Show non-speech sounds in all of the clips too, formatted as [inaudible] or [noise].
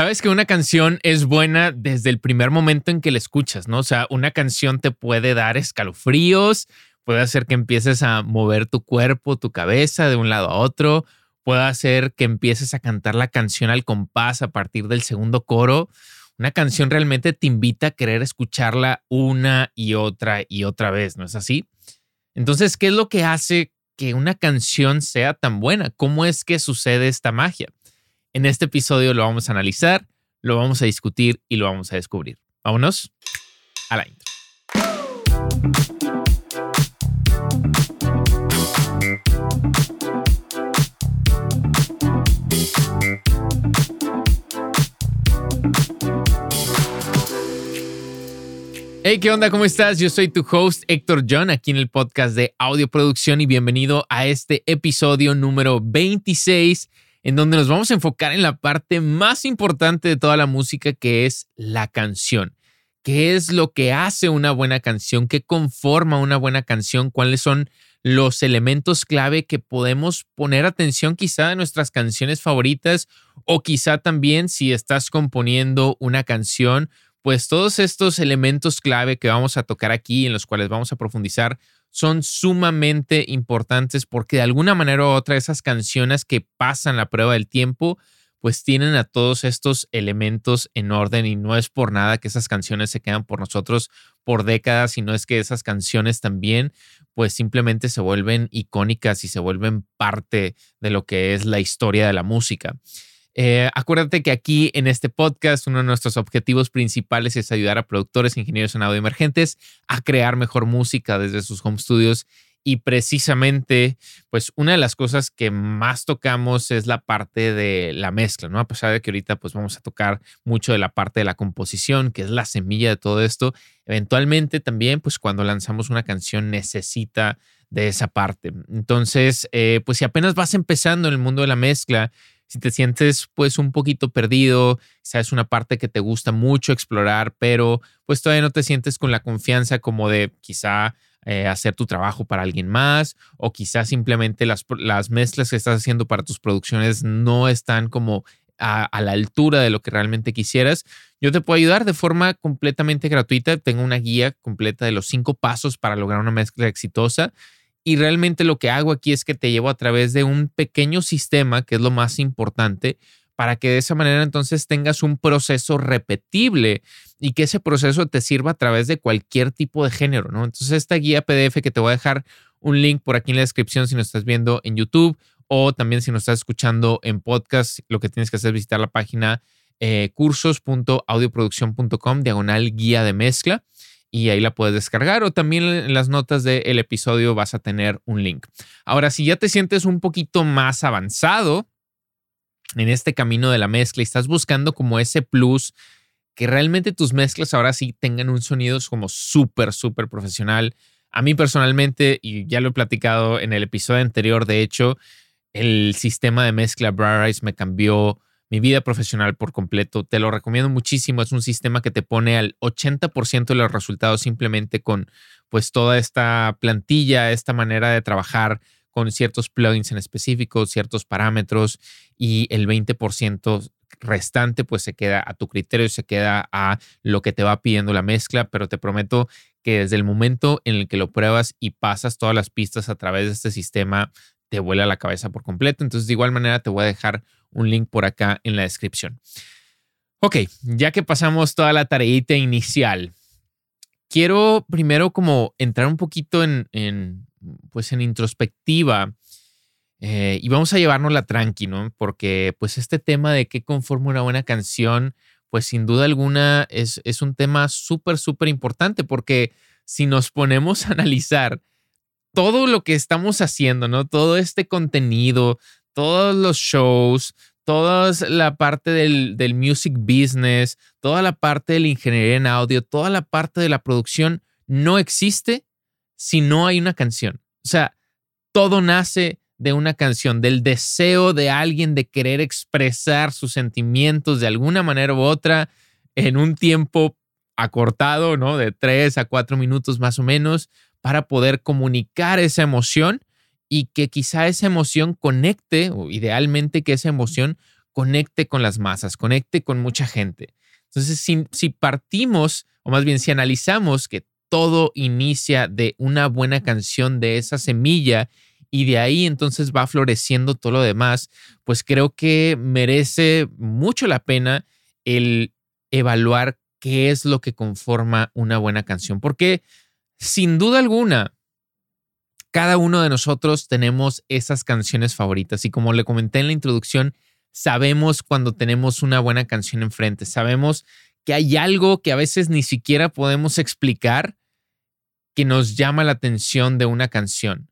Sabes que una canción es buena desde el primer momento en que la escuchas, ¿no? O sea, una canción te puede dar escalofríos, puede hacer que empieces a mover tu cuerpo, tu cabeza de un lado a otro, puede hacer que empieces a cantar la canción al compás a partir del segundo coro. Una canción realmente te invita a querer escucharla una y otra y otra vez, ¿no es así? Entonces, ¿qué es lo que hace que una canción sea tan buena? ¿Cómo es que sucede esta magia? En este episodio lo vamos a analizar, lo vamos a discutir y lo vamos a descubrir. Vámonos a la intro. Hey, ¿qué onda? ¿Cómo estás? Yo soy tu host Héctor John aquí en el podcast de Audio Producción y bienvenido a este episodio número 26 en donde nos vamos a enfocar en la parte más importante de toda la música, que es la canción. ¿Qué es lo que hace una buena canción? ¿Qué conforma una buena canción? ¿Cuáles son los elementos clave que podemos poner atención quizá en nuestras canciones favoritas o quizá también si estás componiendo una canción, pues todos estos elementos clave que vamos a tocar aquí, en los cuales vamos a profundizar, son sumamente importantes porque de alguna manera u otra esas canciones que pasan la prueba del tiempo, pues tienen a todos estos elementos en orden y no es por nada que esas canciones se quedan por nosotros por décadas, sino es que esas canciones también pues simplemente se vuelven icónicas y se vuelven parte de lo que es la historia de la música. Eh, acuérdate que aquí en este podcast uno de nuestros objetivos principales es ayudar a productores ingenieros en audio emergentes a crear mejor música desde sus home studios y precisamente, pues una de las cosas que más tocamos es la parte de la mezcla, ¿no? A pesar de que ahorita pues vamos a tocar mucho de la parte de la composición, que es la semilla de todo esto, eventualmente también pues cuando lanzamos una canción necesita de esa parte. Entonces, eh, pues si apenas vas empezando en el mundo de la mezcla, si te sientes pues un poquito perdido, es una parte que te gusta mucho explorar, pero pues todavía no te sientes con la confianza como de quizá eh, hacer tu trabajo para alguien más o quizá simplemente las, las mezclas que estás haciendo para tus producciones no están como a, la altura de lo que realmente quisieras, yo te puedo ayudar de forma completamente gratuita. Tengo una guía completa de los cinco pasos para lograr una mezcla exitosa y realmente lo que hago aquí es que te llevo a través de un pequeño sistema, que es lo más importante, para que de esa manera entonces tengas un proceso repetible y que ese proceso te sirva a través de cualquier tipo de género, ¿no? Entonces esta guía PDF que te voy a dejar un link por aquí en la descripción si nos estás viendo en YouTube o también si nos estás escuchando en podcast, lo que tienes que hacer es visitar la página eh, cursos.audioproducción.com diagonal guía de mezcla y ahí la puedes descargar o también en las notas del episodio vas a tener un link. Ahora, si ya te sientes un poquito más avanzado en este camino de la mezcla y estás buscando como ese plus, que realmente tus mezclas ahora sí tengan un sonido como súper, súper profesional. A mí personalmente, y ya lo he platicado en el episodio anterior, de hecho, el sistema de mezcla Brarice me cambió mi vida profesional por completo. Te lo recomiendo muchísimo. Es un sistema que te pone al 80% de los resultados simplemente con pues toda esta plantilla, esta manera de trabajar con ciertos plugins en específico, ciertos parámetros y el 20% restante pues se queda a tu criterio, se queda a lo que te va pidiendo la mezcla, pero te prometo que desde el momento en el que lo pruebas y pasas todas las pistas a través de este sistema, te vuela la cabeza por completo. Entonces, de igual manera, te voy a dejar un link por acá en la descripción. Ok, ya que pasamos toda la tareita inicial, quiero primero como entrar un poquito en, pues en introspectiva eh, y vamos a llevarnos la tranqui, ¿no? Porque pues este tema de qué conforma una buena canción, pues sin duda alguna es, es un tema súper, súper importante porque si nos ponemos a analizar todo lo que estamos haciendo, ¿no? Todo este contenido, todos los shows, toda la parte del, del, music business, toda la parte de la ingeniería en audio, toda la parte de la producción no existe si no hay una canción. O sea, todo nace de una canción, del deseo de alguien de querer expresar sus sentimientos de alguna manera u otra en un tiempo acortado, ¿no? De tres a cuatro minutos más o menos, para poder comunicar esa emoción y que quizá esa emoción conecte, o idealmente que esa emoción conecte con las masas, conecte con mucha gente. Entonces, si, si partimos, o más bien si analizamos que todo inicia de una buena canción, de esa semilla, y de ahí entonces va floreciendo todo lo demás, pues creo que merece mucho la pena el evaluar qué es lo que conforma una buena canción, porque sin duda alguna, cada uno de nosotros tenemos esas canciones favoritas y como le comenté en la introducción, sabemos cuando tenemos una buena canción enfrente, sabemos que hay algo que a veces ni siquiera podemos explicar que nos llama la atención de una canción.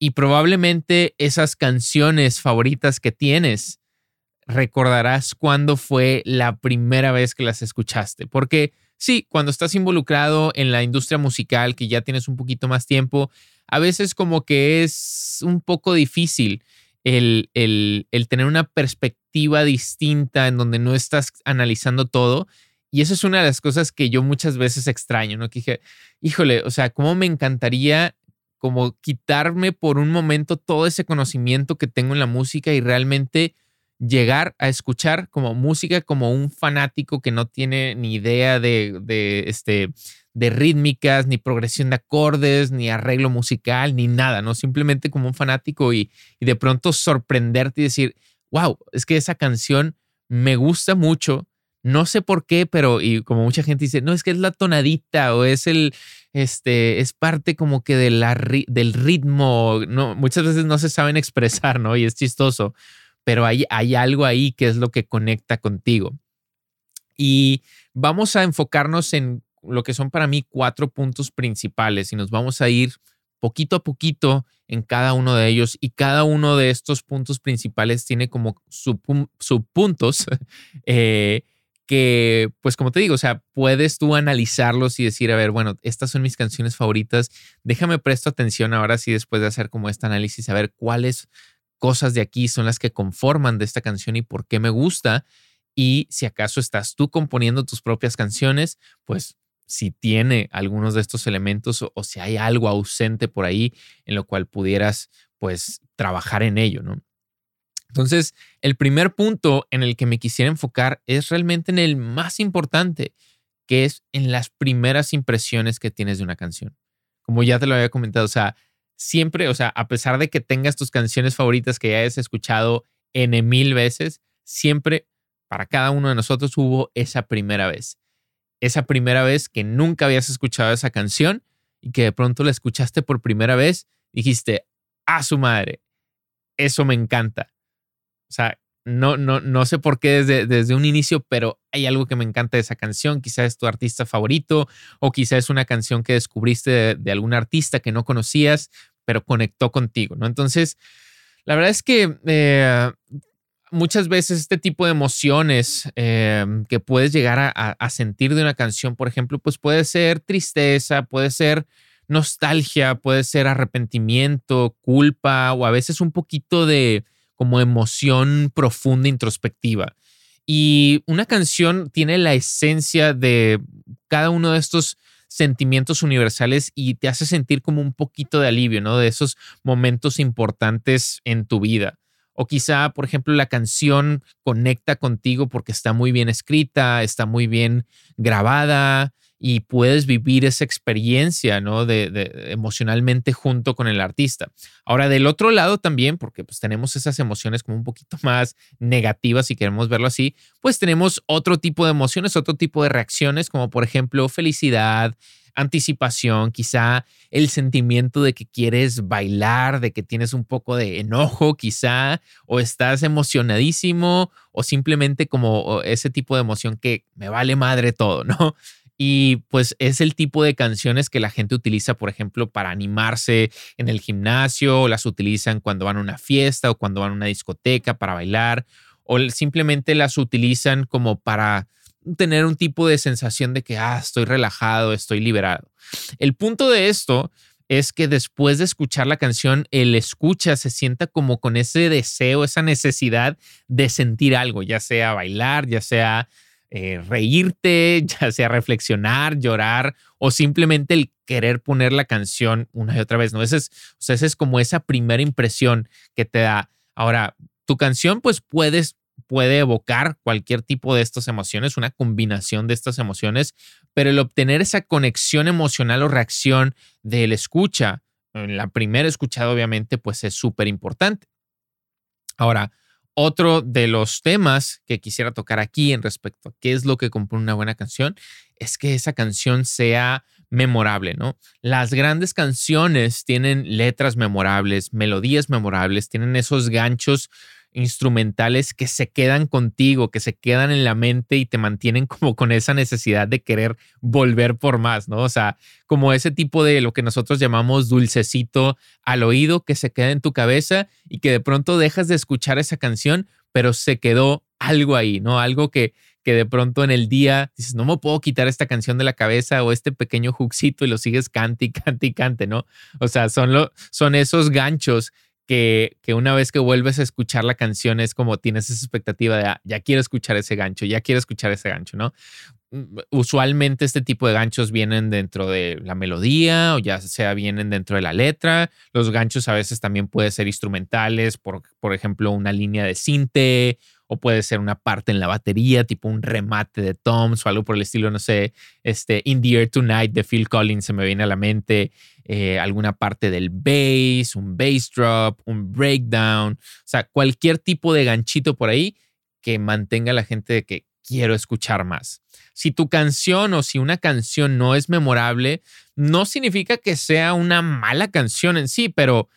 Y probablemente esas canciones favoritas que tienes, recordarás cuándo fue la primera vez que las escuchaste. Porque sí, cuando estás involucrado en la industria musical, que ya tienes un poquito más tiempo, a veces como que es un poco difícil el, el, tener una perspectiva distinta en donde no estás analizando todo. Y eso es una de las cosas que yo muchas veces extraño, ¿no? Que dije, híjole, o sea, cómo me encantaría como quitarme por un momento todo ese conocimiento que tengo en la música y realmente llegar a escuchar como música como un fanático que no tiene ni idea de, de, este, de rítmicas, ni progresión de acordes, ni arreglo musical, ni nada, ¿no? Simplemente como un fanático y, de pronto sorprenderte y decir, wow, es que esa canción me gusta mucho no sé por qué, pero y como mucha gente dice, no, es que es la tonadita o es el, este, es parte como que de la, del ritmo, no, muchas veces no se saben expresar, ¿no? Y es chistoso, pero hay, hay algo ahí que es lo que conecta contigo. Y vamos a enfocarnos en lo que son para mí cuatro puntos principales y nos vamos a ir poquito a poquito en cada uno de ellos y cada uno de estos puntos principales tiene como subpuntos [laughs] eh, que, pues como te digo, o sea, puedes tú analizarlos y decir, a ver, bueno, estas son mis canciones favoritas, déjame presto atención ahora sí después de hacer como este análisis, a ver cuáles cosas de aquí son las que conforman de esta canción y por qué me gusta. Y si acaso estás tú componiendo tus propias canciones, pues si tiene algunos de estos elementos o, si hay algo ausente por ahí en lo cual pudieras pues trabajar en ello, ¿no? Entonces, el primer punto en el que me quisiera enfocar es realmente en el más importante, que es en las primeras impresiones que tienes de una canción. Como ya te lo había comentado, o sea, siempre, o sea, a pesar de que tengas tus canciones favoritas que ya hayas escuchado N mil veces, siempre para cada uno de nosotros hubo esa primera vez. Esa primera vez que nunca habías escuchado esa canción y que de pronto la escuchaste por primera vez, dijiste, a su madre, eso me encanta. O sea, no, no, no sé por qué desde, desde un inicio, pero hay algo que me encanta de esa canción. Quizás es tu artista favorito o quizás es una canción que descubriste de, algún artista que no conocías, pero conectó contigo, ¿no? Entonces, la verdad es que eh, muchas veces este tipo de emociones eh, que puedes llegar a, sentir de una canción, por ejemplo, pues puede ser tristeza, puede ser nostalgia, puede ser arrepentimiento, culpa o a veces un poquito de como emoción profunda, introspectiva. Y una canción tiene la esencia de cada uno de estos sentimientos universales y te hace sentir como un poquito de alivio, ¿no? De esos momentos importantes en tu vida. O quizá, por ejemplo, la canción conecta contigo porque está muy bien escrita, está muy bien grabada, y puedes vivir esa experiencia, ¿no? De, emocionalmente junto con el artista. Ahora, del otro lado también, porque pues tenemos esas emociones como un poquito [laughs] más negativas, si queremos verlo así, pues tenemos otro tipo de emociones, otro tipo de reacciones, como por ejemplo felicidad, anticipación, quizá el sentimiento de que quieres bailar, de que tienes un poco de enojo, quizá, o estás emocionadísimo, o simplemente como ese tipo de emoción que me vale madre todo, ¿no? [laughs] Y pues es el tipo de canciones que la gente utiliza, por ejemplo, para animarse en el gimnasio, o las utilizan cuando van a una fiesta o cuando van a una discoteca para bailar, o simplemente las utilizan como para tener un tipo de sensación de que, ah, estoy relajado, estoy liberado. El punto de esto es que después de escuchar la canción, el escucha se sienta como con ese deseo, esa necesidad de sentir algo, ya sea bailar, ya sea eh, reírte, [laughs] ya sea reflexionar, llorar o simplemente el querer poner la canción una y otra vez, ¿no? Esa es, o esa es como esa primera impresión que te da. Ahora, tu canción pues puedes puede evocar cualquier tipo de estas emociones, una combinación de estas emociones, pero el obtener esa conexión emocional o reacción del escucha, la primera escuchada obviamente, pues es súper importante. Ahora, otro de los temas que quisiera tocar aquí en respecto a qué es lo que compone una buena canción es que esa canción sea memorable, ¿no? Las grandes canciones tienen letras memorables, melodías memorables, tienen esos ganchos instrumentales que se quedan contigo, que se quedan en la mente y te mantienen como con esa necesidad de querer volver por más, ¿no? O sea, como ese tipo de lo que nosotros llamamos dulcecito al oído que se queda en tu cabeza y que de pronto dejas de escuchar esa canción, pero se quedó algo ahí, ¿no? Algo que, que de pronto en el día dices, no me puedo quitar esta canción de la cabeza o este pequeño hookcito y lo sigues cante y cante y cante, ¿no? O sea, son, lo, son esos ganchos que, una vez que vuelves a escuchar la canción es como tienes esa expectativa de, ah, ya quiero escuchar ese gancho, ya quiero escuchar ese gancho, ¿no? Mm, usualmente este tipo de ganchos vienen dentro de la melodía o ya sea vienen dentro de la letra. Los ganchos a veces también pueden ser instrumentales, por, por ejemplo, una línea de cinte o puede ser una parte en la batería, tipo un remate de toms o algo por el estilo, no sé, este In the Air Tonight de Phil Collins se me viene a la mente, eh, alguna parte del bass, un bass drop, un breakdown, o sea, cualquier tipo de ganchito por ahí que mantenga a la gente de que quiero escuchar más. Si tu canción o si una canción no es memorable, no significa que sea una mala canción en sí, pero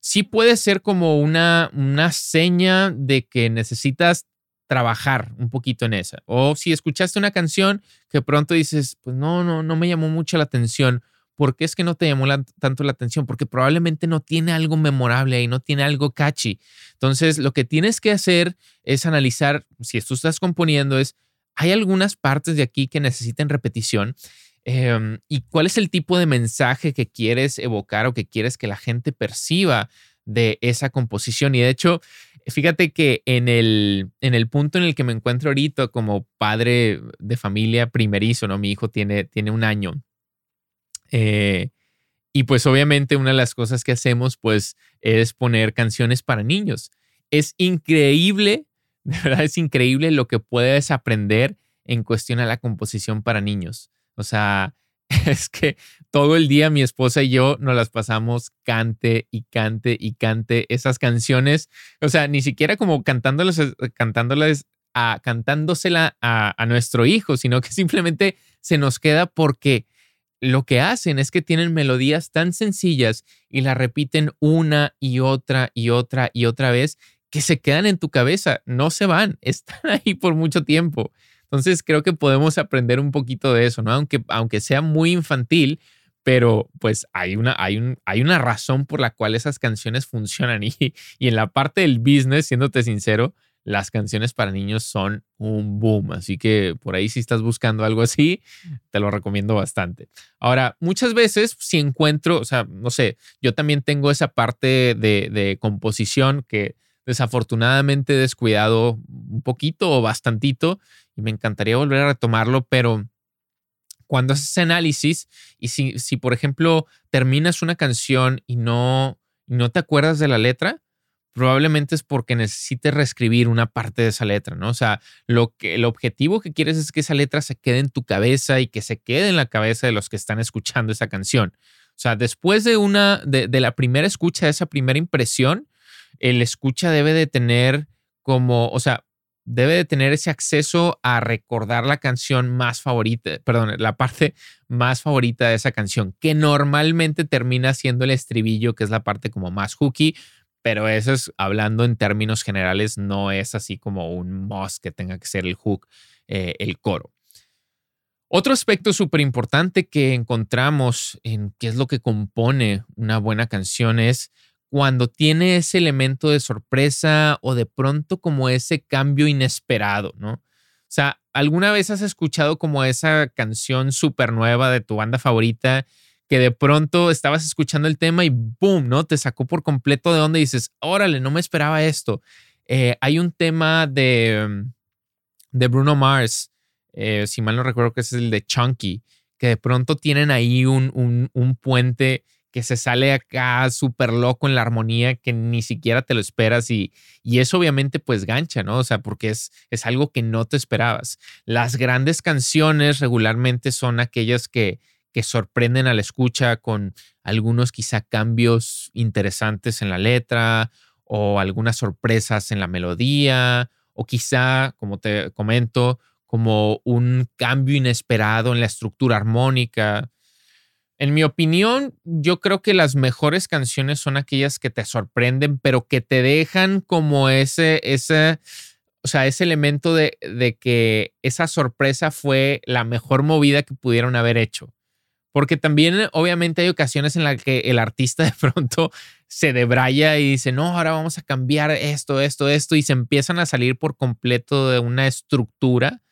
sí puede ser como una, una seña de que necesitas trabajar un poquito en esa. O si escuchaste una canción que pronto dices, pues no, no, no me llamó mucho la atención. ¿Por qué es que no te llamó tanto la atención? Porque probablemente no tiene algo memorable ahí, no tiene algo catchy. Entonces, lo que tienes que hacer es analizar, si tú estás componiendo, es, hay algunas partes de aquí que necesitan repetición Em, ¿Y cuál es el tipo de mensaje que quieres evocar o que quieres que la gente perciba de esa composición? Y de hecho, fíjate que en el, en el punto en el que me encuentro ahorita como padre de familia primerizo, ¿no? Mi hijo tiene, tiene un año. Eh, y pues obviamente una de las cosas que hacemos pues es poner canciones para niños. Es increíble, [laughs] de verdad es increíble lo que puedes aprender en cuestión a la composición para niños. O sea, [laughs] es que todo el día mi esposa y yo nos las pasamos cante y cante y cante esas canciones. O sea, ni siquiera como cantándolas, eh, cantándolas a, cantándosela a, a nuestro hijo, sino que simplemente se nos queda porque lo que hacen es que tienen melodías tan sencillas y la repiten una y otra y otra y otra vez que se quedan en tu cabeza, no se van, [laughs] están ahí por mucho tiempo. Entonces creo que podemos aprender un poquito de eso, ¿no? Aunque, aunque sea muy infantil, pero pues hay una, hay, un, hay una razón por la cual esas canciones funcionan [laughs] y, y en la parte del business, siéndote sincero, las canciones para niños son un boom. Así que por ahí si estás buscando algo así, te lo recomiendo bastante. Ahora, muchas veces si encuentro, o sea, no sé, yo también tengo esa parte de, composición que desafortunadamente he descuidado un poquito o bastantito y me encantaría volver a retomarlo, pero cuando haces análisis y si, si por ejemplo terminas una canción y no, no te acuerdas de la letra, probablemente es porque necesites reescribir una parte de esa letra, ¿no? O sea, lo que, el objetivo que quieres es que esa letra se quede en tu cabeza y que se quede en la cabeza de los que están escuchando esa canción. O sea, después de una, de, la primera escucha, de esa primera impresión, el escucha debe de tener como, o sea, debe de tener ese acceso a recordar la canción más favorita, perdón, la parte más favorita de esa canción, que normalmente termina siendo el estribillo, que es la parte como más hooky, pero eso es hablando en términos generales, no es así como un must que tenga que ser el hook, eh, el coro. Otro aspecto súper importante que encontramos en qué es lo que compone una buena canción es cuando tiene ese elemento de sorpresa o de pronto como ese cambio inesperado, ¿no? O sea, ¿alguna vez has escuchado como esa canción súper nueva de tu banda favorita que de pronto estabas escuchando el tema y boom, ¿no? Te sacó por completo de donde dices, órale, no me esperaba esto. Eh, hay un tema de, de Bruno Mars, eh, si mal no recuerdo que es el de Chunky, que de pronto tienen ahí un, un, un puente que se sale acá súper loco en la armonía que ni siquiera te lo esperas y, y eso obviamente pues gancha, ¿no? O sea, porque es, es algo que no te esperabas. Las grandes canciones regularmente son aquellas que, que sorprenden a la escucha con algunos quizá cambios interesantes en la letra o algunas sorpresas en la melodía o quizá, como te comento, como un cambio inesperado en la estructura armónica. En mi opinión, yo creo que las mejores canciones son aquellas que te sorprenden, pero que te dejan como ese, ese, o sea, ese elemento de, de que esa sorpresa fue la mejor movida que pudieron haber hecho. Porque también, obviamente, hay ocasiones en las que el artista [laughs] de pronto se debraya y dice, no, ahora vamos a cambiar esto, esto, esto, y se empiezan a salir por completo de una estructura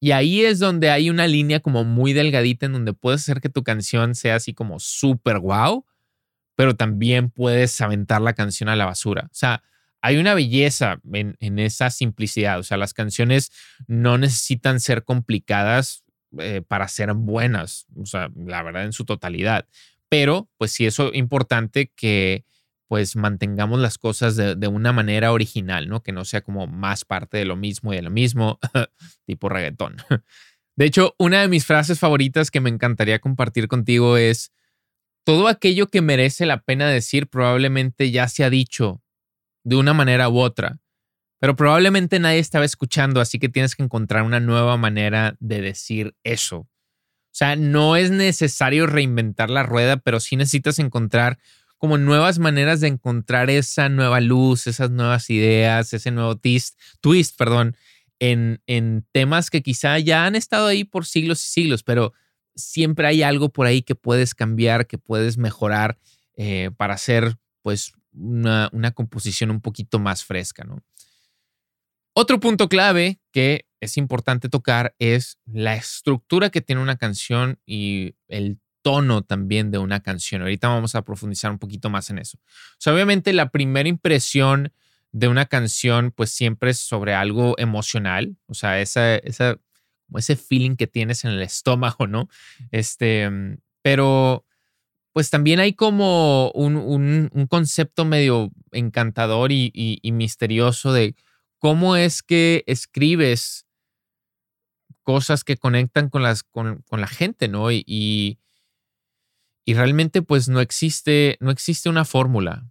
y ahí es donde hay una línea como muy delgadita en donde puedes hacer que tu canción sea así como súper wow, pero también puedes aventar la canción a la basura. O sea, hay una belleza en, esa simplicidad. O sea, las canciones no necesitan ser complicadas eh, para ser buenas. O sea, la verdad en su totalidad. Pero, pues sí es importante que pues mantengamos las cosas de, una manera original, ¿no? Que no sea como más parte de lo mismo y de lo mismo, [laughs] tipo reggaetón. De hecho, una de mis frases favoritas que me encantaría compartir contigo es, todo aquello que merece la pena decir probablemente ya se ha dicho de una manera u otra, pero probablemente nadie estaba escuchando, así que tienes que encontrar una nueva manera de decir eso. O sea, no es necesario reinventar la rueda, pero sí necesitas encontrar como nuevas maneras de encontrar esa nueva luz, esas nuevas ideas, ese nuevo twist, twist perdón, en, en temas que quizá ya han estado ahí por siglos y siglos, pero siempre hay algo por ahí que puedes cambiar, que puedes mejorar eh, para hacer pues una, una, composición un poquito más fresca, ¿no? Otro punto clave que es importante tocar es la estructura que tiene una canción y el tono también de una canción. Ahorita vamos a profundizar un poquito más en eso. O sea, obviamente la primera impresión de una canción pues siempre es sobre algo emocional, o sea, esa, esa, ese feeling que tienes en el estómago, ¿no? Este, pero pues también hay como un, un, concepto medio encantador y, misterioso de cómo es que escribes cosas que conectan con, las, con, con la gente, ¿no? y, y realmente pues no existe, no existe una fórmula.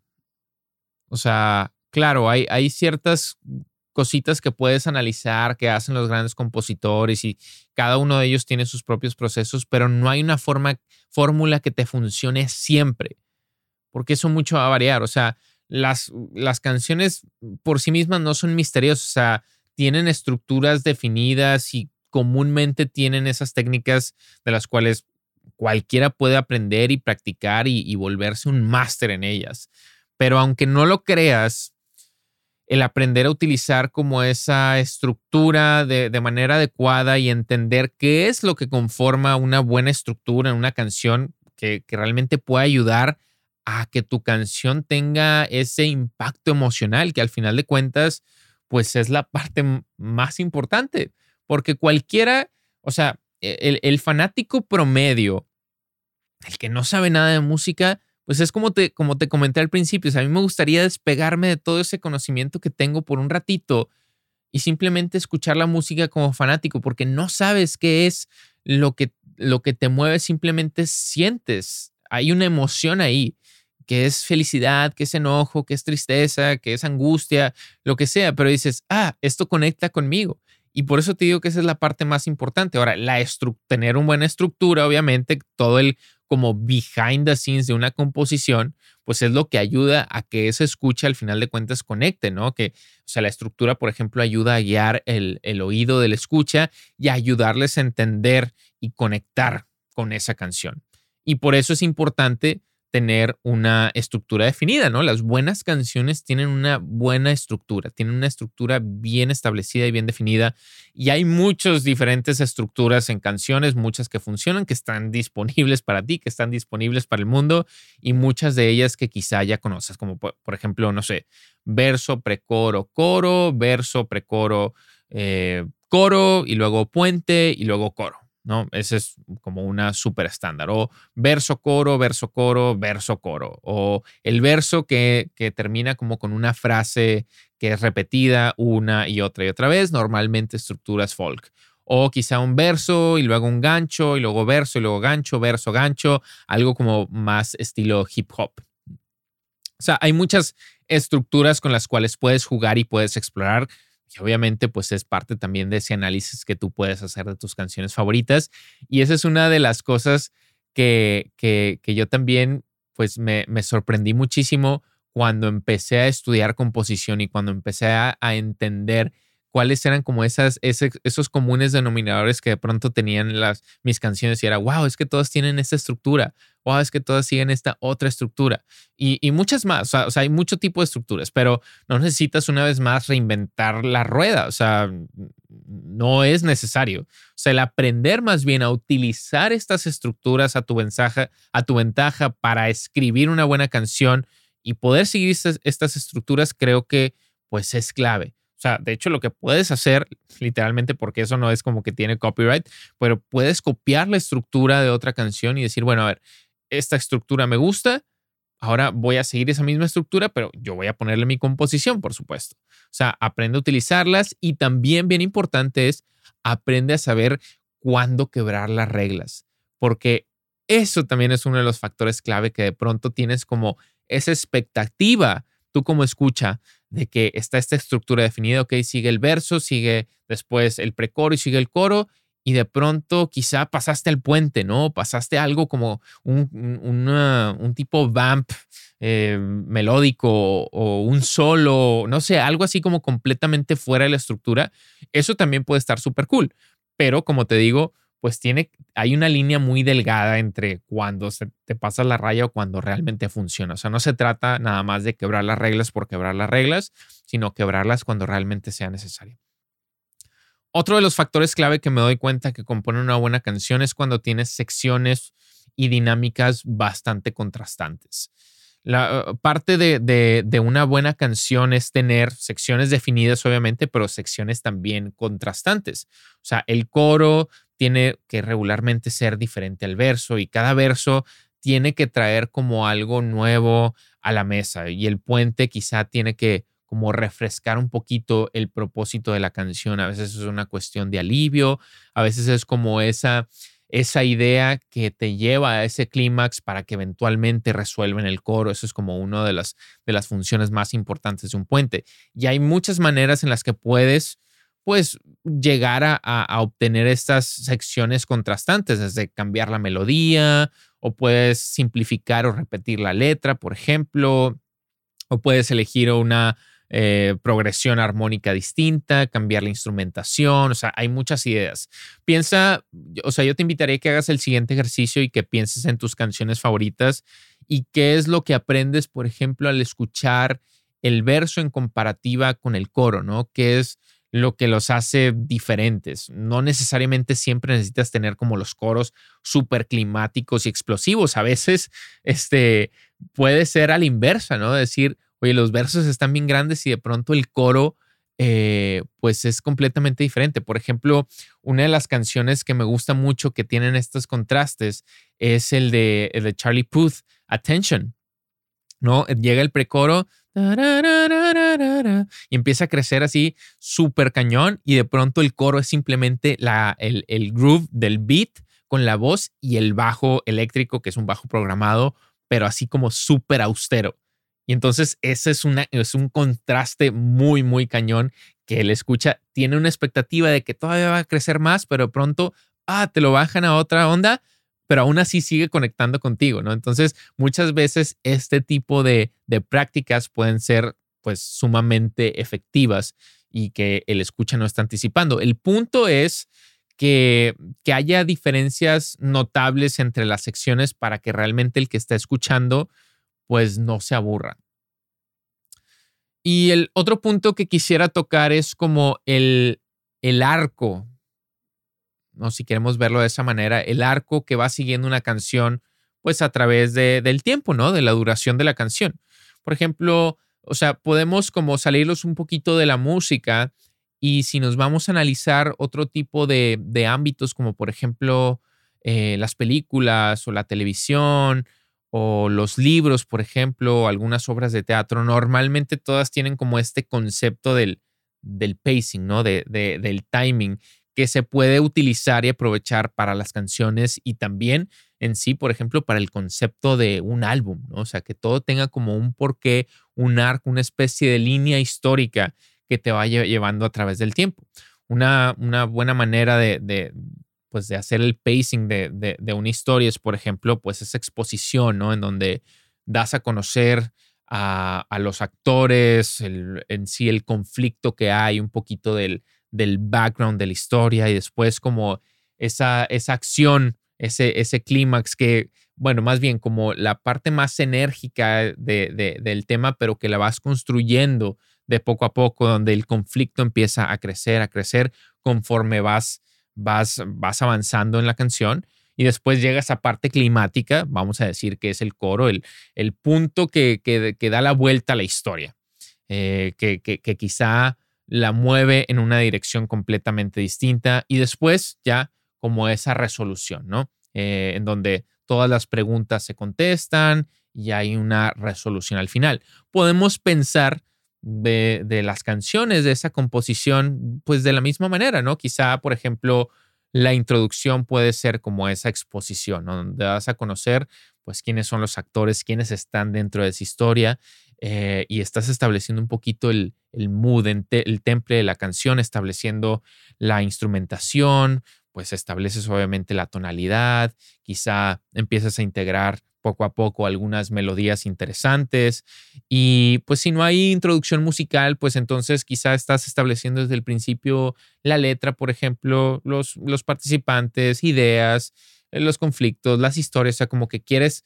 O sea, claro, hay, hay ciertas cositas que puedes analizar que hacen los grandes compositores y cada uno de ellos tiene sus propios procesos, pero no hay una forma, fórmula que te funcione siempre, porque eso mucho va a variar. O sea, las, las canciones por sí mismas no son misteriosas, o sea, tienen estructuras definidas y comúnmente tienen esas técnicas de las cuales cualquiera puede aprender y practicar y, volverse un máster en ellas. Pero aunque no lo creas, el aprender a utilizar como esa estructura de, manera adecuada y entender qué es lo que conforma una buena estructura en una canción que, que realmente pueda ayudar a que tu canción tenga ese impacto emocional que al final de cuentas, pues es la parte más importante, porque cualquiera, o sea, e, el, fanático promedio, el que no sabe nada de música, pues es como te, como te comenté al principio, a mí me gustaría despegarme de todo ese conocimiento que tengo por un ratito y simplemente escuchar la música como fanático, porque no sabes qué es lo que, lo que te mueve, simplemente sientes, hay una emoción ahí, que es felicidad, que es enojo, que es tristeza, que es angustia, lo que sea, pero dices, ah, esto conecta conmigo. Y por eso te digo que esa es la parte más importante. Ahora, la tener una buena estructura, obviamente, todo el como behind the scenes de una composición, pues es lo que ayuda a que esa escucha al final de cuentas conecte, ¿no? Que, o sea, la estructura, por ejemplo, ayuda a guiar el, el oído de la escucha y a ayudarles a entender y conectar con esa canción. Y por eso es importante tener una estructura definida, ¿no? Las buenas canciones tienen una buena estructura, tienen una estructura bien establecida y bien definida. Y hay muchas diferentes estructuras en canciones, muchas que funcionan, que están disponibles para ti, que están disponibles para el mundo, y muchas de ellas que quizá ya conoces, como por, ejemplo, no sé, verso, precoro, coro, verso, precoro, eh, coro, y luego puente, y luego coro. ¿No? Ese es como una súper estándar. O verso, coro, verso, coro, verso, coro. O el verso que, que, termina como con una frase que es repetida una y otra y otra vez, normalmente estructuras folk. O quizá un verso y luego un gancho y luego verso y luego gancho, verso, gancho, algo como más estilo hip hop. O sea, hay muchas estructuras con las cuales puedes jugar y puedes explorar y obviamente pues es parte también de ese análisis que tú puedes hacer de tus canciones favoritas. Y esa es una de las cosas que, que, yo también pues me, me, sorprendí muchísimo cuando empecé a estudiar composición y cuando empecé a, a entender cuáles eran como esas, esos comunes denominadores que de pronto tenían las, mis canciones y era, wow, es que todas tienen esta estructura, wow, es que todas siguen esta otra estructura y, muchas más, o sea, hay mucho tipo de estructuras, pero no necesitas una vez más reinventar la rueda, o sea, no es necesario. O sea, el aprender más bien a utilizar estas estructuras a tu ventaja, a tu ventaja para escribir una buena canción y poder seguir estas, estas estructuras creo que pues es clave. O sea, de hecho, lo que puedes hacer, literalmente, porque eso no es como que tiene copyright, pero puedes copiar la estructura de otra canción y decir, bueno, a ver, esta estructura me gusta, ahora voy a seguir esa misma estructura, pero yo voy a ponerle mi composición, por supuesto. O sea, aprende a utilizarlas y también bien importante es aprende a saber cuándo quebrar las reglas, porque eso también es uno de los factores clave que de pronto tienes como esa expectativa, tú como escucha, de que está esta estructura definida, ok, sigue el verso, sigue después el precoro y sigue el coro, y de pronto quizá pasaste el puente, ¿no? Pasaste algo como un, un tipo vamp eh, melódico o un solo, no sé, algo así como completamente fuera de la estructura. Eso también puede estar súper cool, pero como te digo, pues tiene, hay una línea muy delgada entre cuando se te pasa la raya o cuando realmente funciona. O sea, no se trata nada más de quebrar las reglas por quebrar las reglas, sino quebrarlas cuando realmente sea necesario. Otro de los factores clave que me doy cuenta que compone una buena canción es cuando tienes secciones y dinámicas bastante contrastantes. La uh, parte de, de, una buena canción es tener secciones definidas, obviamente, pero secciones también contrastantes. O sea, el coro tiene que regularmente ser diferente al verso y cada verso tiene que traer como algo nuevo a la mesa y el puente quizá tiene que como refrescar un poquito el propósito de la canción. A veces es una cuestión de alivio, a veces es como esa, esa idea que te lleva a ese clímax para que eventualmente resuelven el coro. Eso es como una de las, de las funciones más importantes de un puente. Y hay muchas maneras en las que puedes pues llegar a, obtener estas secciones contrastantes, desde cambiar la melodía o puedes simplificar o repetir la letra, por ejemplo, o puedes elegir una eh, progresión armónica distinta, cambiar la instrumentación, o sea, hay muchas ideas. Piensa, o sea, yo te invitaría que hagas el siguiente ejercicio y que pienses en tus canciones favoritas y qué es lo que aprendes, por ejemplo, al escuchar el verso en comparativa con el coro, ¿no? ¿Qué es lo que los hace diferentes. No necesariamente siempre necesitas tener como los coros súper climáticos y explosivos. A veces este, puede ser a la inversa, ¿no? Decir, oye, los versos están bien grandes y de pronto el coro eh, pues es completamente diferente. Por ejemplo, una de las canciones que me gusta mucho que tienen estos contrastes es el de, Charlie Puth, Attention. ¿no? Llega el precoro y empieza a crecer así súper cañón y de pronto el coro es simplemente el, el groove del beat con la voz y el bajo eléctrico, que es un bajo programado, pero así como súper austero. Y entonces ese es, es un contraste muy, muy cañón que él escucha. Tiene una expectativa de que todavía va a crecer más, pero de pronto, ah, te lo bajan a otra onda, pero aún así sigue conectando contigo, ¿no? Entonces, muchas veces este tipo de, prácticas pueden ser pues sumamente efectivas y que el escucha no está anticipando. El punto es que, que, haya diferencias notables entre las secciones para que realmente el que está escuchando pues no se aburra. Y el otro punto que quisiera tocar es como el, el arco ¿no? Si queremos verlo de esa manera, el arco que va siguiendo una canción, pues a través de, del tiempo, ¿no? De la duración de la canción. Por ejemplo, o sea, podemos como salirlos un poquito de la música Y si nos vamos a analizar otro tipo de, ámbitos, como por ejemplo eh, las películas o la televisión o los libros, por ejemplo, algunas obras de teatro, normalmente todas tienen como este concepto del, del pacing, ¿no? De, del timing que se puede utilizar y aprovechar para las canciones y también en sí, por ejemplo, para el concepto de un álbum, ¿no? O sea, que todo tenga como un porqué, un arco, una especie de línea histórica que te vaya llevando a través del tiempo. Una, una buena manera de, pues de hacer el pacing de, de, una historia es, por ejemplo, pues esa exposición, ¿no? En donde das a conocer a, los actores, en sí el conflicto que hay, un poquito del, del background de la historia y después como esa, esa acción, ese, ese clímax que, bueno, más bien como la parte más enérgica de, del tema, pero que la vas construyendo de poco a poco, donde el conflicto empieza a crecer, a crecer conforme vas, vas, vas avanzando en la canción. Y después llega esa parte climática, vamos a decir que es el coro, el, el punto que, que, da la vuelta a la historia, eh, que, que, quizá la mueve en una dirección completamente distinta y después ya como esa resolución, ¿no? Eh, en donde todas las preguntas se contestan y hay una resolución al final. Podemos pensar de, las canciones de esa composición, pues de la misma manera, ¿no? Quizá, por ejemplo, la introducción puede ser como esa exposición, ¿no? donde vas a conocer, pues, quiénes son los actores, quiénes están dentro de esa historia eh, y estás estableciendo un poquito el, el mood, el temple de la canción, estableciendo la instrumentación, pues estableces obviamente la tonalidad, quizá empiezas a integrar poco a poco algunas melodías interesantes. Y pues si no hay introducción musical, pues entonces quizá estás estableciendo desde el principio la letra, por ejemplo, los, los participantes, ideas, eh, los conflictos, las historias, o sea, como que quieres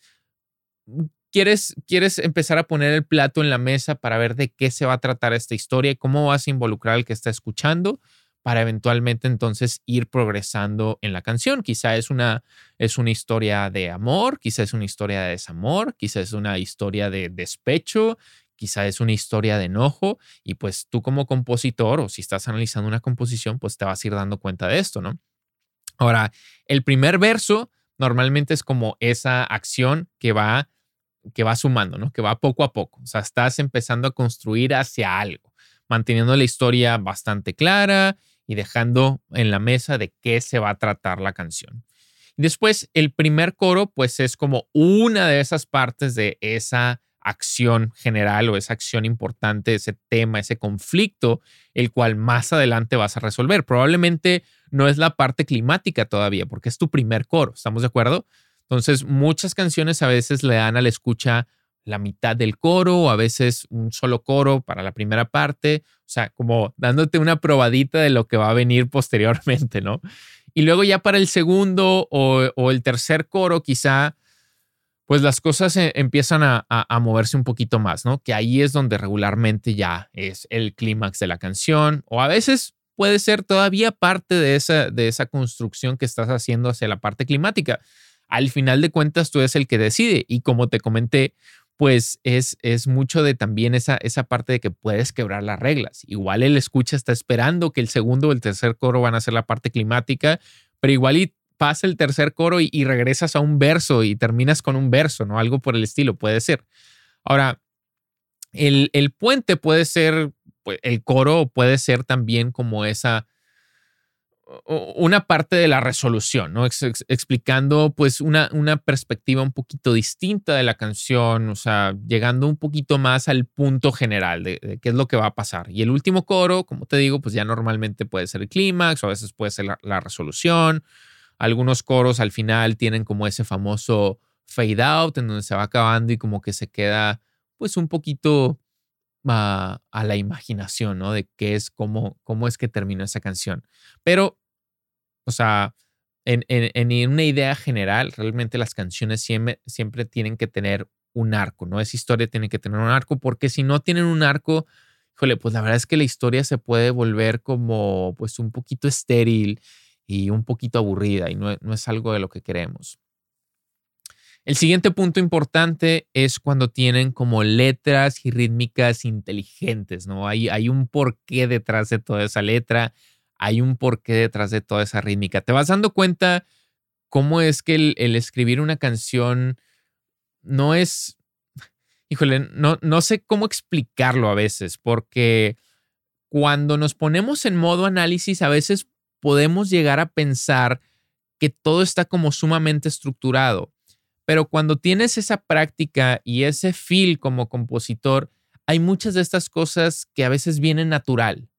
quieres, quieres empezar a poner el plato en la mesa para ver de qué se va a tratar esta historia y cómo vas a involucrar al que está escuchando para eventualmente entonces ir progresando en la canción. Quizá es una, es una historia de amor, quizá es una historia de desamor, quizá es una historia de despecho, quizá es una historia de enojo y pues tú como compositor o si estás analizando una composición, pues te vas a ir dando cuenta de esto, ¿no? Ahora, el primer verso normalmente es como esa acción que va que va sumando, ¿no? Que va poco a poco. O sea, estás empezando a construir hacia algo, manteniendo la historia bastante clara y dejando en la mesa de qué se va a tratar la canción. Después, el primer coro, pues es como una de esas partes de esa acción general o esa acción importante, ese tema, ese conflicto, el cual más adelante vas a resolver. Probablemente no es la parte climática todavía, porque es tu primer coro, ¿estamos de acuerdo? Entonces, muchas canciones a veces le dan a la escucha la mitad del coro o a veces un solo coro para la primera parte, o sea, como dándote una probadita de lo que va a venir [laughs] posteriormente, ¿no? Y luego ya para el segundo o, el tercer coro, quizá, pues las cosas e, empiezan a, moverse un poquito más, ¿no? Que ahí es donde regularmente ya es el clímax de la canción o a veces puede ser todavía parte de esa, de esa construcción que estás haciendo hacia la parte climática al final de cuentas tú eres el que decide y como te comenté, pues es, es mucho de también esa, esa parte de que puedes quebrar las reglas. Igual el escucha está esperando que el segundo o el tercer coro van a ser la parte climática, pero igual pasa el tercer coro y, regresas a un verso y terminas con un verso, ¿no? Algo por el estilo, puede ser. Ahora, el, el puente puede ser, pues, el coro puede ser también como esa una parte de la resolución, ¿no? explicando pues una, una perspectiva un poquito distinta de la canción, o sea, llegando un poquito más al punto general de, qué es lo que va a pasar. Y el último coro, como te digo, pues ya normalmente puede ser el clímax o a veces puede ser la, resolución. Algunos coros al final tienen como ese famoso fade out en donde se va acabando y como que se queda pues un poquito a, a, la imaginación, ¿no? De qué es, cómo, cómo es que termina esa canción. Pero o sea, en, en, una idea general, realmente las canciones siempre, siempre tienen que tener un arco, ¿no? Esa historia tiene que tener un arco, porque si no tienen un arco, híjole, pues la verdad es que la historia se puede volver como, pues, un poquito estéril y un poquito aburrida y no, no es algo de lo que queremos. El siguiente punto importante es cuando tienen como letras y rítmicas inteligentes, ¿no? Hay, hay un porqué detrás de toda esa letra, hay un porqué detrás de toda esa rítmica. Te vas dando cuenta cómo es que el, escribir una canción no es, híjole, no, no sé cómo explicarlo a veces, porque cuando nos ponemos en modo análisis, a veces podemos llegar a pensar que todo está como sumamente estructurado. Pero cuando tienes esa práctica y ese feel como compositor, hay muchas de estas cosas que a veces vienen natural.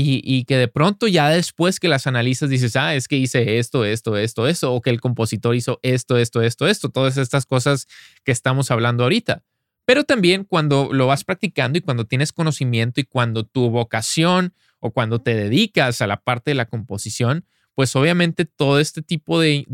Y, que de pronto ya después que las analizas dices, ah, es que hice esto, esto, esto, esto, o que el compositor hizo esto, esto, esto, esto, todas estas cosas que estamos hablando ahorita. Pero también cuando lo vas practicando y cuando tienes conocimiento y cuando tu vocación o cuando te dedicas a la parte de la composición, pues obviamente todo este tipo de,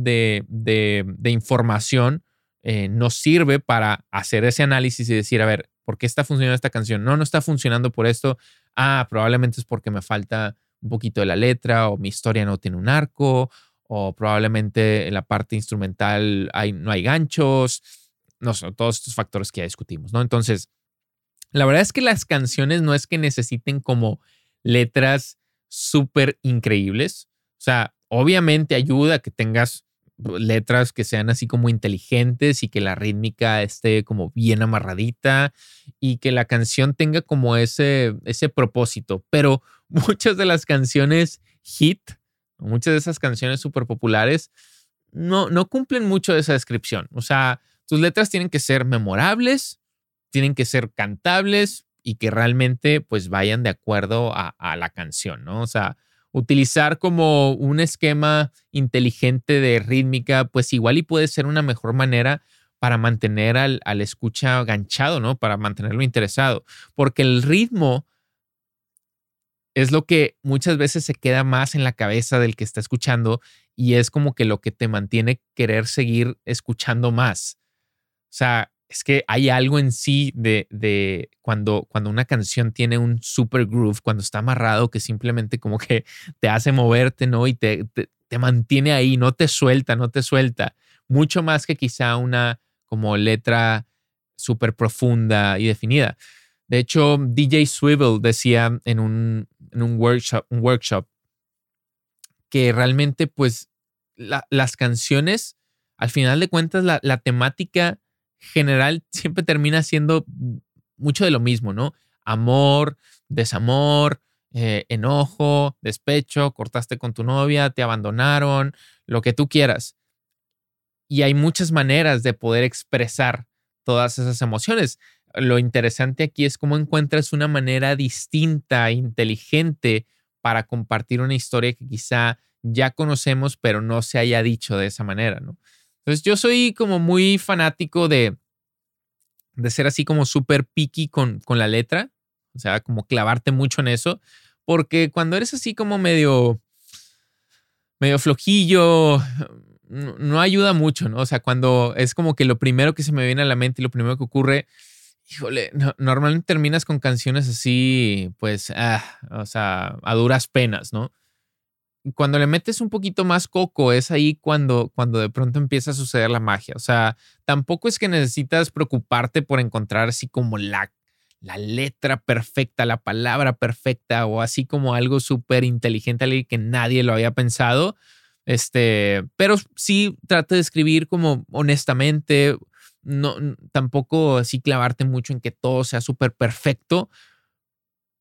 información eh, nos sirve para hacer ese análisis y decir, a ver, ¿por qué está funcionando esta canción? No, no está funcionando por esto. Ah, probablemente es porque me falta un poquito de la letra o mi historia no tiene un arco o probablemente en la parte instrumental hay, no hay ganchos. No sé, todos estos factores que ya discutimos, ¿no? Entonces, la verdad es que las canciones no es que necesiten como letras súper increíbles. O sea, obviamente ayuda a que tengas letras que sean así como inteligentes y que la rítmica esté como bien amarradita y que la canción tenga como ese, ese propósito. Pero [laughs] muchas de las canciones hit, muchas de esas canciones súper populares, no, no cumplen mucho esa descripción. O sea, tus letras tienen que ser memorables, tienen que ser cantables y que realmente pues vayan de acuerdo a, a la canción, ¿no? O sea, utilizar como un esquema inteligente de rítmica, pues igual y puede ser una mejor manera para mantener al, al escucha ganchado, ¿no? Para mantenerlo interesado. Porque el ritmo es lo que muchas veces se queda más en la cabeza del que está escuchando y es como que lo que te mantiene querer seguir escuchando más. O sea, es que hay algo en sí de, cuando, cuando una canción tiene un super groove, cuando está amarrado, que simplemente como que te hace moverte, ¿no? Y te, te, mantiene ahí, no te suelta, no te suelta. Mucho más que quizá una como letra súper profunda y definida. De hecho, DJ Swivel decía en un, en un, workshop, un workshop que realmente pues las canciones, al final de cuentas, la, la temática general siempre termina siendo mucho de lo mismo, ¿no? Amor, desamor, eh, enojo, despecho, cortaste con tu novia, te abandonaron, lo que tú quieras. Y hay muchas maneras de poder expresar todas esas emociones. Lo interesante aquí es cómo encuentras una manera distinta, inteligente para compartir una historia que quizá ya conocemos, pero no se haya dicho de esa manera, ¿no? Entonces yo soy como muy fanático de, de ser así como súper picky con, con la letra, o sea, como clavarte mucho en eso, porque cuando eres así como medio, medio flojillo, no, ayuda mucho, ¿no? O sea, cuando es como que lo primero que se me viene a la mente y lo primero que ocurre, híjole, normalmente terminas con canciones así, pues, ah, o sea, a duras penas, ¿no? Cuando le metes un poquito más coco, es ahí cuando, cuando de pronto empieza a suceder la magia. O sea, tampoco es que necesitas preocuparte por encontrar así como la, la letra perfecta, la palabra perfecta o así como algo súper inteligente, algo que nadie lo había pensado. Este, pero sí trata de escribir como honestamente, no, tampoco así clavarte mucho en que todo sea súper perfecto,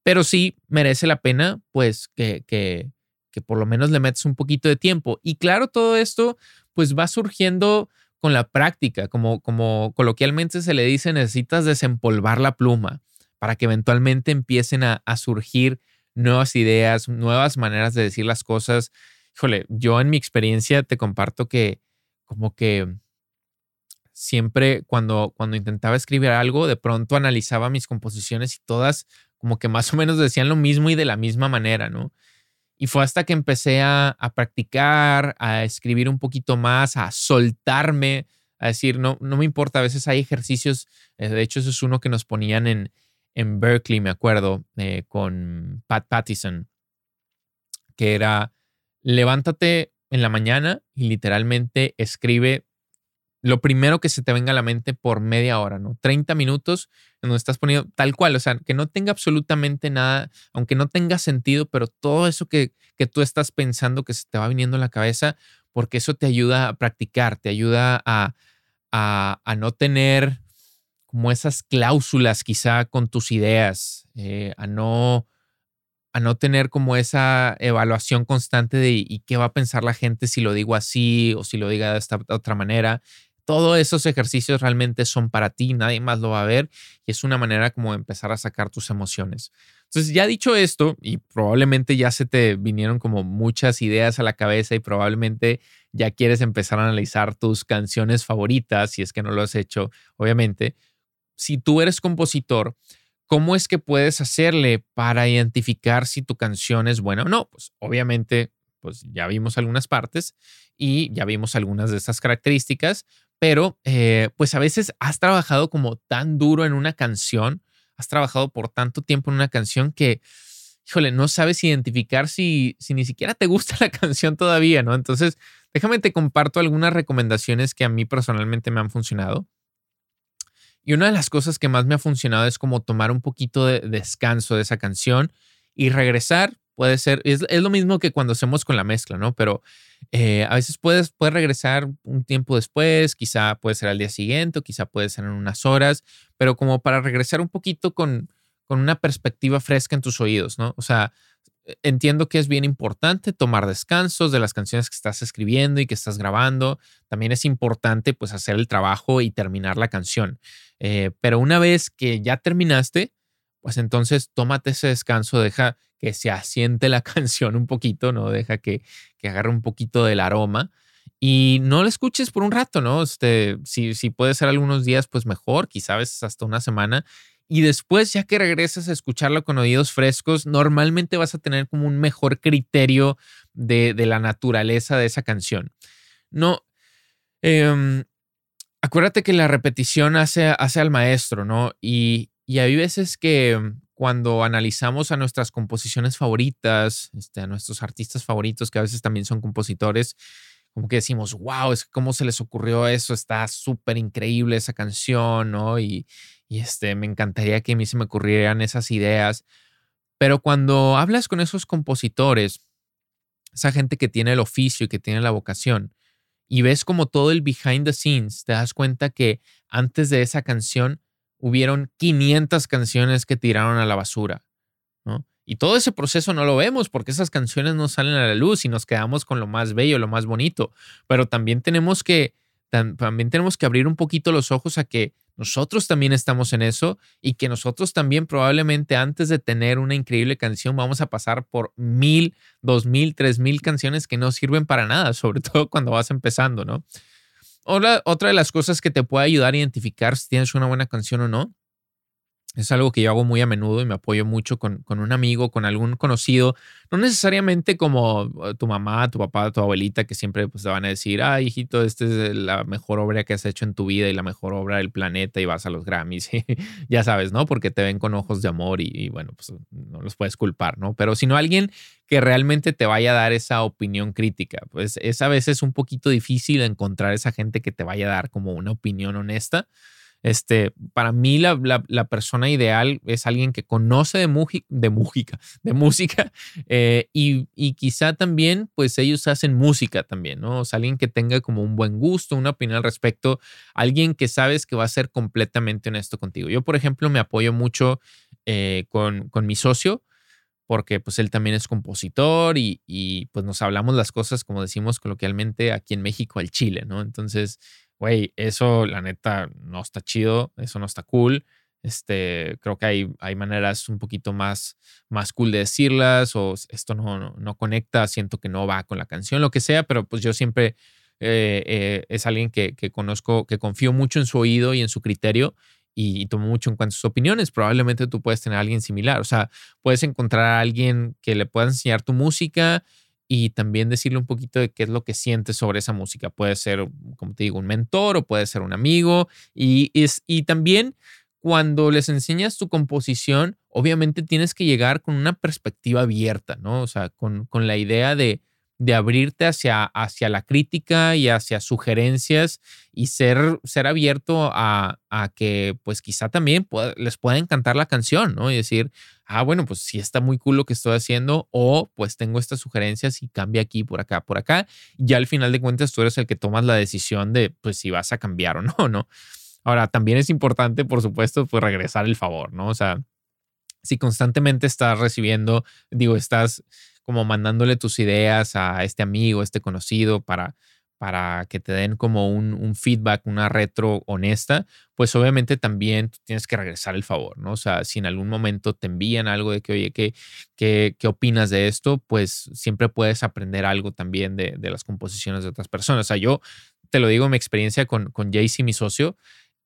pero sí merece la pena, pues, que, que, que por lo menos le metes un poquito de tiempo. Y claro, todo esto pues va surgiendo con la práctica, como, como coloquialmente se le dice, necesitas desempolvar la pluma para que eventualmente empiecen a, surgir nuevas ideas, nuevas maneras de decir las cosas. Híjole, yo en mi experiencia te comparto que como que siempre cuando, cuando intentaba escribir algo, de pronto analizaba mis composiciones y todas como que más o menos decían lo mismo y de la misma manera, ¿no? Y fue hasta que empecé a, practicar, a escribir un poquito más, a soltarme, a decir, no, no me importa, a veces hay ejercicios, eh, de hecho eso es uno que nos ponían en, en Berkeley, me acuerdo, eh, con Pat Pattison, que era, levántate en la mañana y literalmente escribe lo primero que se te venga a la mente por media hora, ¿no? 30 minutos en donde estás poniendo tal cual, o sea, que no tenga absolutamente nada, aunque no tenga sentido, pero todo eso que, que tú estás pensando que se te va viniendo en la cabeza, porque eso te ayuda a practicar, te ayuda a, a, no tener como esas cláusulas quizá con tus ideas, eh, a no a no tener como esa evaluación constante de y qué va a pensar la gente si lo digo así o si lo diga de esta otra manera. Todos esos ejercicios realmente son para ti, nadie más lo va a ver y es una manera como de empezar a sacar tus emociones. Entonces, ya dicho esto, y probablemente ya se te vinieron como muchas ideas a la cabeza y probablemente ya quieres empezar a analizar tus canciones favoritas, si es que no lo has hecho, obviamente. Si tú eres compositor, ¿cómo es que puedes hacerle para identificar si tu canción es buena o no? Pues obviamente, pues ya vimos algunas partes y ya vimos algunas de esas características, pero eh, pues a veces has trabajado como tan duro en una canción, has trabajado por tanto tiempo en una canción que, híjole, no sabes identificar si, si ni siquiera te gusta [laughs] la canción todavía, ¿no? Entonces, déjame te comparto algunas recomendaciones que a mí personalmente me han funcionado. Y una de las cosas que más me ha funcionado es como tomar un poquito de descanso de esa canción y regresar. Puede ser, es, lo mismo que cuando hacemos con la mezcla, ¿no? Pero eh, a veces puedes, puedes regresar un tiempo después, quizá puede ser al día siguiente, o quizá puede ser en unas horas, pero como para regresar un poquito con, con una perspectiva fresca en tus oídos, ¿no? O sea, e, entiendo que es bien importante tomar descansos de las canciones que estás escribiendo y que estás grabando. También es importante pues hacer el trabajo y terminar la canción. Eh, pero una vez que ya terminaste, pues entonces tómate ese descanso, deja que se asiente la [laughs] canción un poquito, ¿no? Deja que, que agarre un poquito del aroma y no lo escuches por un rato, ¿no? Este, si, si puede ser algunos días, pues mejor, quizás hasta una semana y después, ya que regresas a escucharlo con oídos frescos, normalmente vas a tener como un mejor criterio de, la naturaleza de esa canción. No, em, acuérdate que la repetición hace, hace al maestro, ¿no? Y, y hay veces que cuando analizamos a nuestras composiciones favoritas, este, a nuestros artistas favoritos, que a veces también son compositores, como que decimos, wow, es cómo se les ocurrió eso, está súper increíble esa canción, ¿no? Y, y este, me encantaría que a mí se me ocurrieran esas ideas. Pero cuando hablas con esos compositores, esa gente que tiene el oficio y que tiene la vocación, y ves como todo el behind the scenes, te das cuenta que antes de esa canción hubieron 500 canciones que tiraron a la basura, ¿no? Y todo ese proceso no lo vemos porque esas canciones no salen a la luz y nos quedamos con lo más bello, lo más bonito. Pero también tenemos que, también tenemos que abrir un poquito los ojos a que nosotros también estamos en eso y que nosotros también probablemente antes de tener una increíble canción vamos a pasar por mil, dos mil, tres mil canciones que no sirven para nada, [laughs] sobre todo cuando vas empezando, ¿no? Otra, otra de las cosas que te puede ayudar a identificar si tienes una buena canción o no es algo que yo hago muy a menudo y me apoyo mucho con, con, un amigo, con algún conocido, no necesariamente como uh, tu mamá, tu papá, tu abuelita, que siempre pues, te van a decir, ah, hijito, esta es la mejor obra que has hecho en tu vida y la mejor obra del planeta y vas a los Grammys, [laughs] ya sabes, ¿no? Porque te ven con ojos de amor y, y, bueno, pues no los puedes culpar, ¿no? Pero sino alguien que realmente te vaya a dar esa opinión crítica, pues es a veces un poquito difícil encontrar esa gente que te vaya a dar como una opinión honesta. Este, para mí la, persona ideal es alguien que conoce de, de, música, de [laughs] música eh, y, quizá también pues ellos hacen música también, ¿no? O sea, alguien que tenga como un buen gusto, una opinión al respecto, alguien que sabes que va a ser completamente honesto contigo. Yo, por ejemplo, me apoyo mucho eh, con, con mi socio porque pues él también es compositor y, y, pues nos hablamos las cosas como decimos coloquialmente aquí en México al Chile, ¿no? Entonces güey, eso la neta no está chido, eso no está cool. Este, creo que hay, hay maneras un poquito más, más cool de decirlas o esto no, no, conecta, siento que no va con la canción, lo que sea, pero pues yo siempre eh, eh, es alguien que, que, conozco, que confío mucho en su oído y en su criterio y, y, tomo mucho en cuenta sus opiniones. Probablemente tú puedes tener a alguien similar, o sea, puedes encontrar a alguien que le pueda enseñar tu música y también decirle un poquito de qué es lo que sientes sobre esa música. Puede ser, como te digo, un mentor o puede ser un amigo. Y, es, y también cuando les enseñas tu composición, obviamente tienes que llegar con una perspectiva abierta, ¿no? O sea, con, con la idea de, de abrirte hacia, hacia la crítica y hacia sugerencias y ser, ser abierto a, que pues quizá también les pueda encantar la canción, ¿no? Y decir, ah, bueno, pues sí está muy cool lo que estoy haciendo o pues tengo estas sugerencias y cambia aquí, por acá, por acá. Y al final de cuentas tú eres el que tomas la decisión de pues si vas a cambiar o no, ¿no? Ahora, también es importante, por supuesto, pues regresar el favor, ¿no? O sea, si constantemente estás recibiendo, digo, estás como mandándole tus ideas a este amigo, a este conocido para, para que te den como un, feedback, una retro honesta, pues obviamente también tienes que regresar el favor, ¿no? O sea, si en algún momento te envían algo de que, oye, ¿qué, qué, qué opinas de esto? Pues siempre puedes aprender algo también de, de, las composiciones de otras personas. O sea, yo te lo digo, mi experiencia con, con Jaycee, mi socio,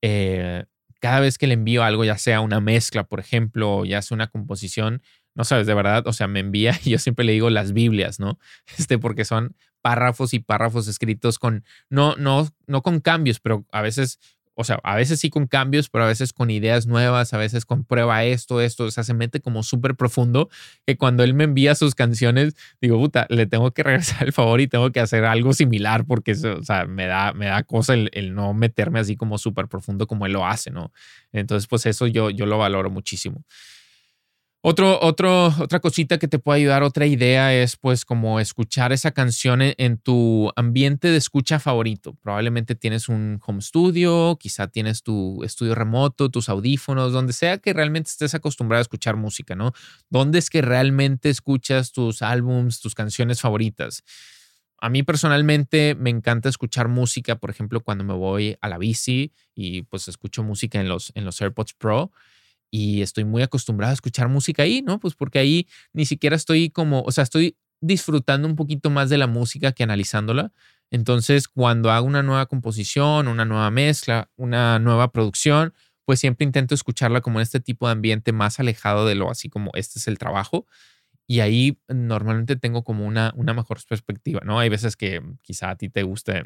eh, cada vez que le envío algo, ya sea una mezcla, por ejemplo, ya sea una composición, no sabes, de verdad, o sea, me envía [laughs] y yo siempre le digo las Biblias, ¿no? Este, porque son párrafos y párrafos escritos con, no, no, no con cambios, pero a veces, o sea, a veces sí con cambios, pero a veces con ideas nuevas, a veces con prueba esto, esto, o sea, se mete como súper profundo, que cuando él me envía sus canciones, digo, puta, le tengo que [laughs] regresar el favor y tengo que hacer algo similar porque, o sea, me da, me da cosa el, el no meterme así como súper profundo como él lo hace, ¿no? Entonces, pues eso yo, yo lo valoro muchísimo. Otro, otro, otra cosita que te puede ayudar, otra idea es pues como escuchar esa canción en, tu ambiente de escucha favorito. Probablemente tienes un home studio, quizá tienes tu estudio remoto, tus audífonos, donde sea que realmente estés acostumbrado a escuchar música, ¿no? ¿Dónde es que realmente escuchas tus álbums, tus canciones favoritas? A mí personalmente me encanta escuchar música, por ejemplo, cuando me voy a la bici y pues escucho música en los, en los AirPods Pro y estoy muy acostumbrado a escuchar música ahí, ¿no? Pues porque ahí ni siquiera estoy como, o sea, estoy disfrutando un poquito más de la música que analizándola. Entonces, cuando hago una nueva composición, una nueva mezcla, una nueva producción, pues siempre intento escucharla como en este tipo de ambiente más alejado de lo así como este es el trabajo. Y ahí normalmente tengo como una, una mejor perspectiva, ¿no? Hay veces que quizá a ti te guste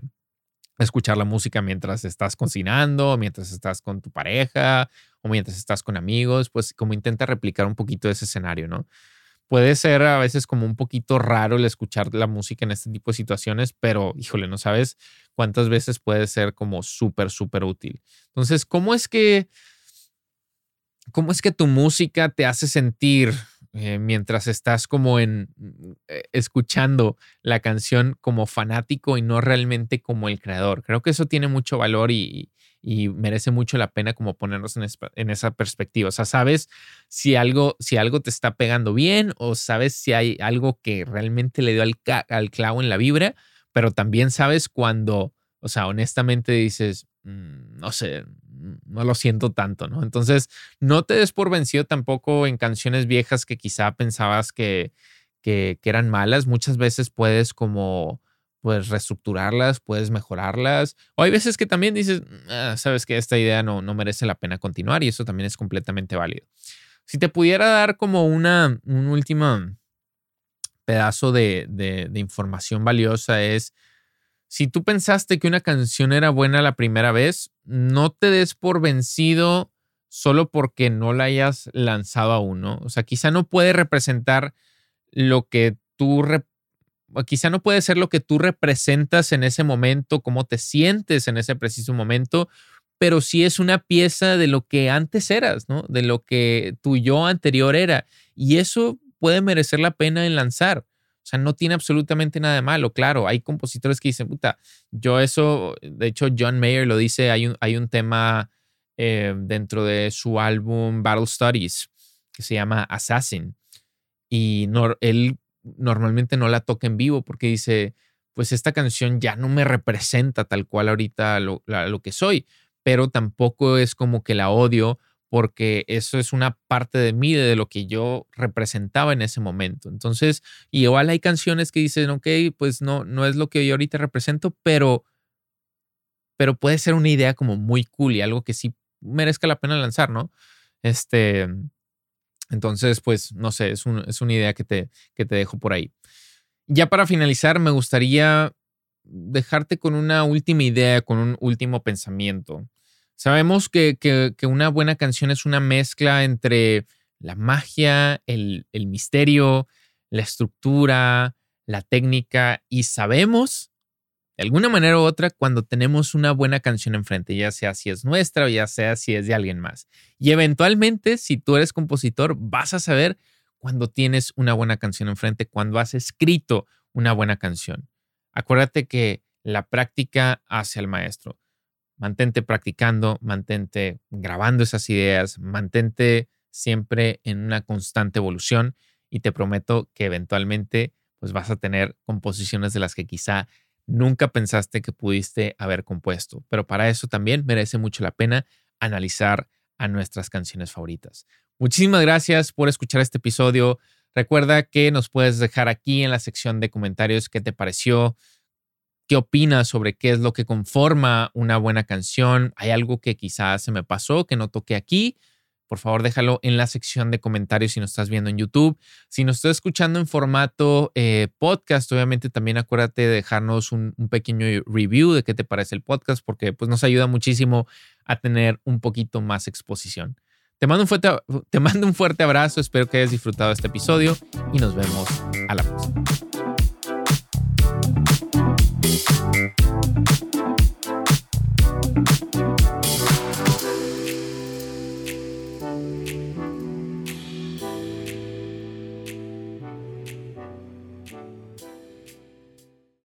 escuchar la música mientras estás cocinando, mientras estás con tu pareja o mientras estás con amigos, pues como intenta replicar un poquito ese escenario, ¿no? Puede ser a veces como un poquito raro el escuchar la música en este tipo de situaciones, pero híjole, no sabes cuántas veces puede ser como súper, súper útil. Entonces, ¿cómo es que, cómo es que tu música te hace sentir eh, mientras estás como en eh, escuchando la canción como fanático y no realmente como el creador? Creo que eso tiene mucho valor y, y merece mucho la pena como ponernos en, esa perspectiva. O sea, sabes si algo, si algo te está pegando bien o sabes si hay algo que realmente le dio al, al clavo en la vibra, pero también sabes cuando, o sea, honestamente dices, mm, no sé, no lo siento tanto, ¿no? Entonces, no te des por vencido tampoco en canciones viejas que quizá pensabas que, que, eran malas. Muchas veces puedes como puedes reestructurarlas, puedes mejorarlas. O hay veces que también dices, ah, sabes que esta idea no, no merece la pena continuar y eso también es completamente válido. Si te pudiera dar como una, un último pedazo de, de información valiosa es, si tú pensaste que una canción era buena la primera vez, no te des por vencido solo porque no la hayas lanzado aún. O sea, quizá no puede representar lo que tú quizá no puede ser lo que tú representas en ese momento, cómo te sientes en ese preciso momento, pero sí es una pieza de lo que antes eras. De lo que tu yo anterior era. Y eso puede merecer la pena en lanzar. O sea, no tiene absolutamente nada de malo. Claro, hay compositores que dicen, puta, yo eso, de hecho, John Mayer lo dice, hay un, hay un tema eh, dentro de su álbum Battle Studies que se llama Assassin. Y él normalmente no la toca en vivo porque dice, pues esta canción ya no me representa tal cual ahorita lo, que soy, pero tampoco es como que la odio porque eso es una parte de mí, de lo que yo representaba en ese momento. Entonces, igual hay canciones que dicen, ok, pues no, no es lo que yo ahorita represento, pero, pero puede ser una idea como muy cool y algo que sí merezca la pena lanzar, ¿no? Este, entonces, pues, no sé, es, una idea que te, que te dejo por ahí. Ya para finalizar, me gustaría dejarte con una última idea, con un último pensamiento. Sabemos que, una buena canción es una mezcla entre la magia, el, misterio, la estructura, la técnica y sabemos de alguna manera u otra cuando tenemos una buena canción enfrente, ya sea si es nuestra o ya sea si es de alguien más. Y eventualmente, si tú eres compositor, vas a saber cuando tienes una buena canción enfrente, cuando has escrito una buena canción. Acuérdate que la práctica hace al maestro. Mantente practicando, mantente grabando esas ideas, mantente siempre en una constante evolución y te prometo que eventualmente pues vas a tener composiciones de las que quizá nunca pensaste que pudiste haber compuesto. Pero para eso también merece mucho la pena analizar a nuestras canciones favoritas. Muchísimas gracias por escuchar este episodio. Recuerda que nos puedes dejar aquí en la sección de comentarios qué te pareció, qué opinas sobre qué es lo que conforma una buena canción. ¿Hay algo que quizás se me pasó, que no toqué aquí? Por favor, déjalo en la sección de comentarios si nos estás viendo en YouTube. Si nos estás escuchando en formato eh, podcast, obviamente también acuérdate de dejarnos un, un, pequeño review de qué te parece el podcast, porque pues, nos ayuda muchísimo a tener un poquito más exposición. Te mando un fuerte, te mando un fuerte abrazo, espero que hayas disfrutado este episodio y nos vemos a la próxima. Música